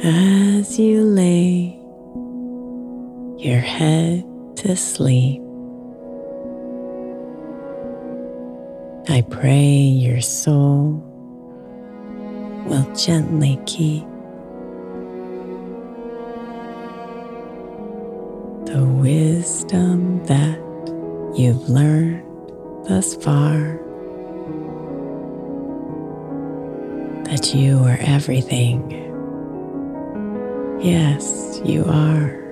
As you lay your head to sleep, I pray your soul will gently keep the wisdom that you've learned thus far. That you are everything Yes, you are.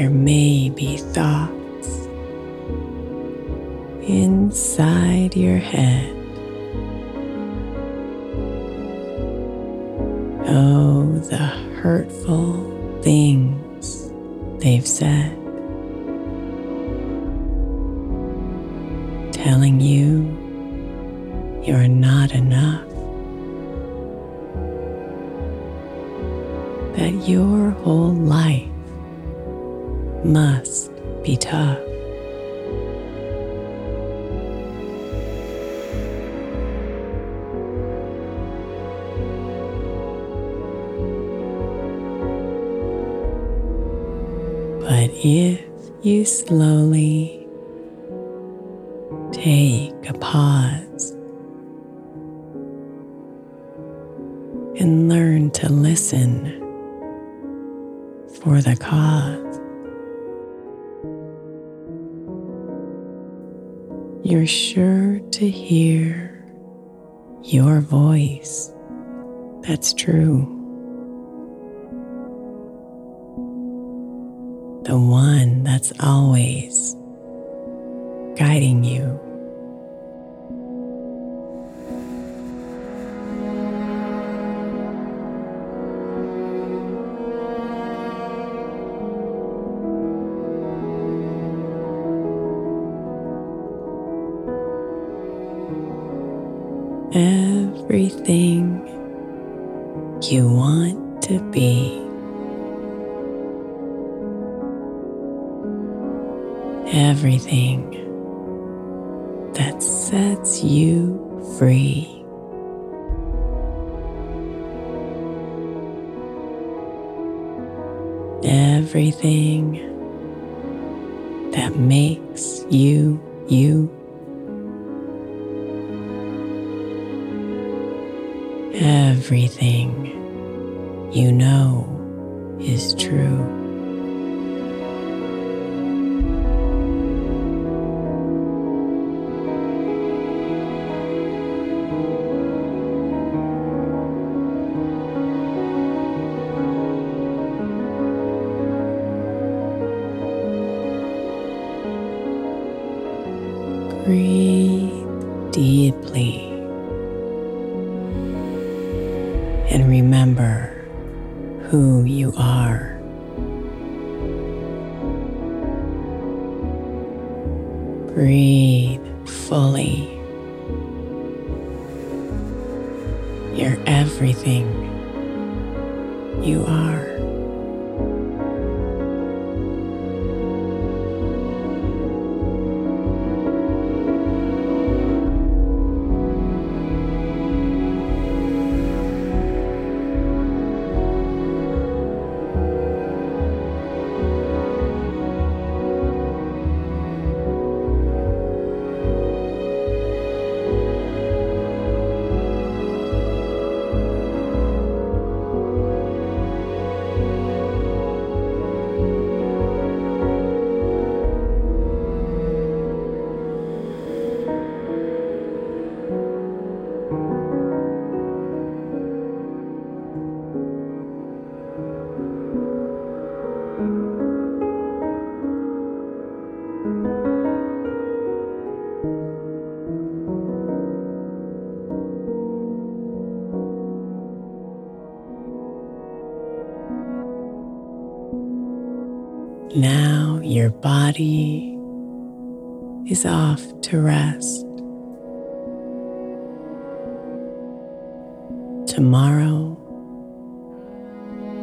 There may be thoughts inside your head. Must be tough. But if you slowly take a pause and learn to listen for the cause, you're sure to hear your voice that's true. The one that's always guiding you. Everything you want to be. Everything that sets you free. Everything that makes you you. Everything you know is true. Now your body is off to rest. Tomorrow,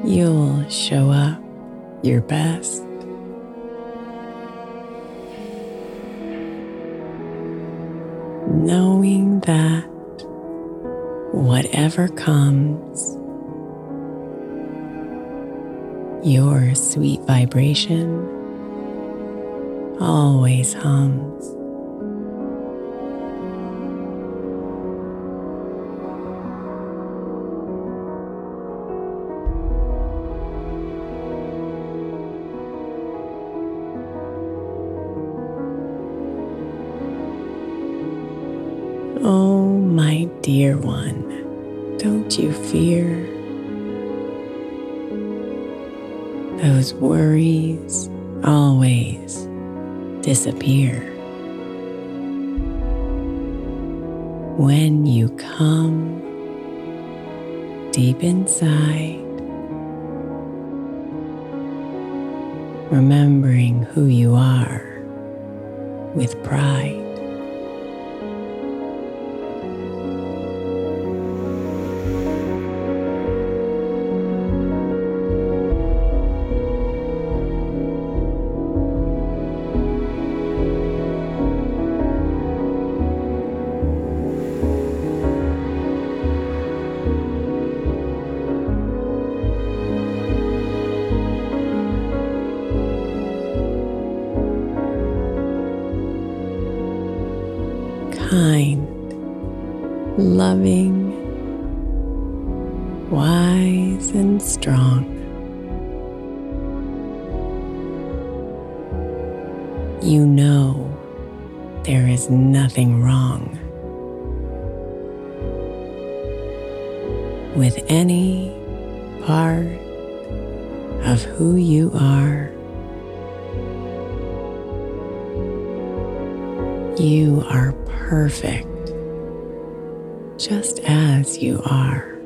you'll show up your best. Knowing that whatever comes, your sweet vibration always hums. Oh, my dear one, don't you fear? Those worries always disappear. When you come deep inside, remembering who you are with pride. Loving, just as you are.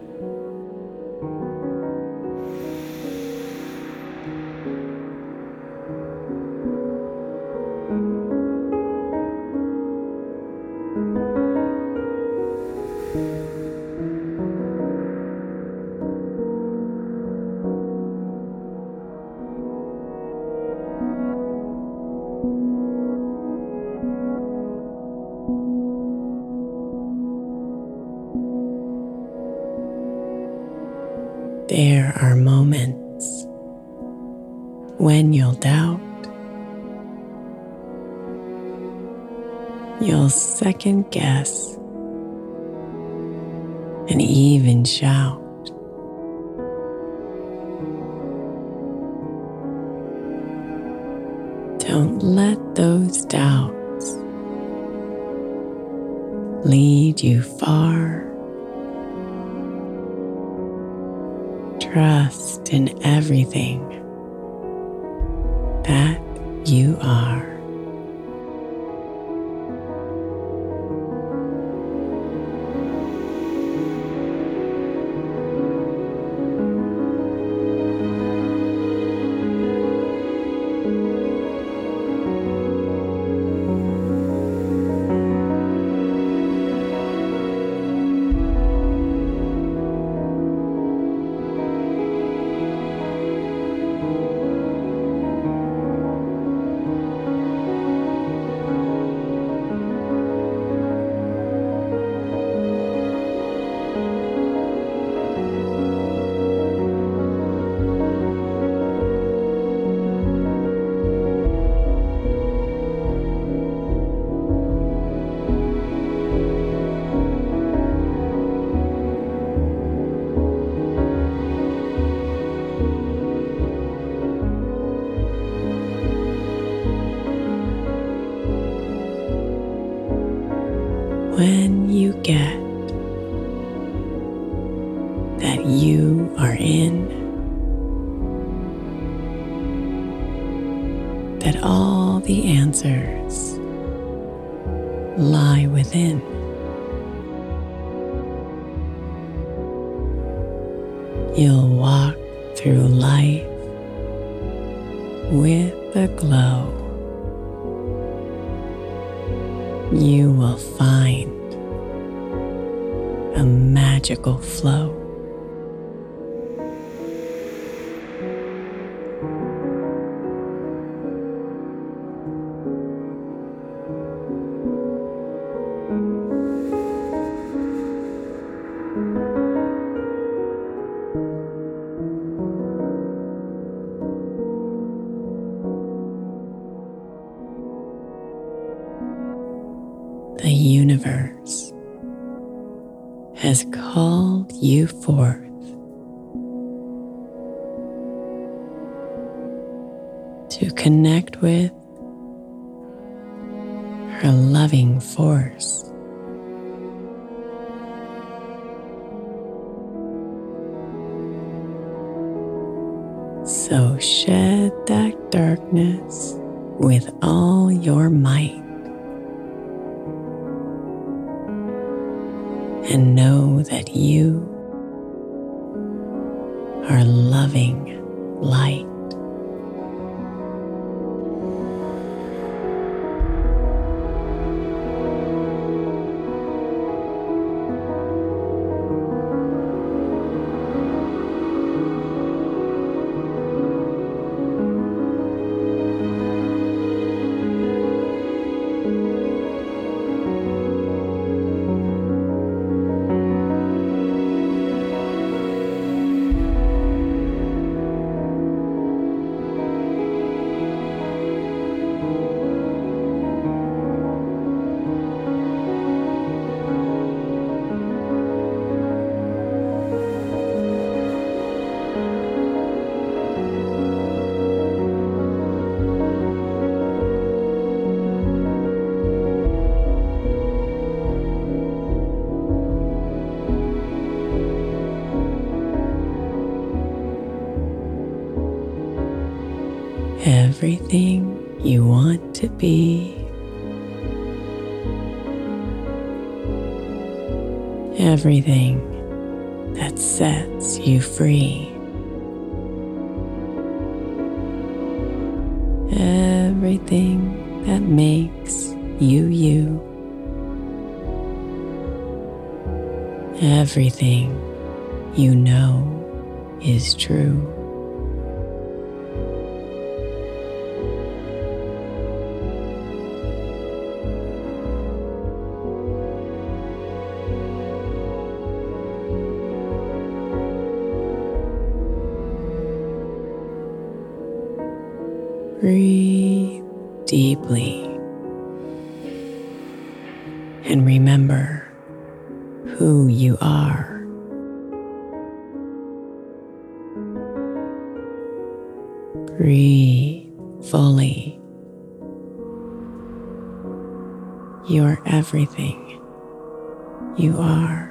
Don't let those doubts lead you far. Trust in everything that you are. You'll walk through life with a glow. You will find a magical flow. To connect with her loving force. So shed that darkness with all your might. and know that you are loving light. Everything you want to be, everything that sets you free, everything that makes you you, everything you know is true. Breathe fully. You are everything you are.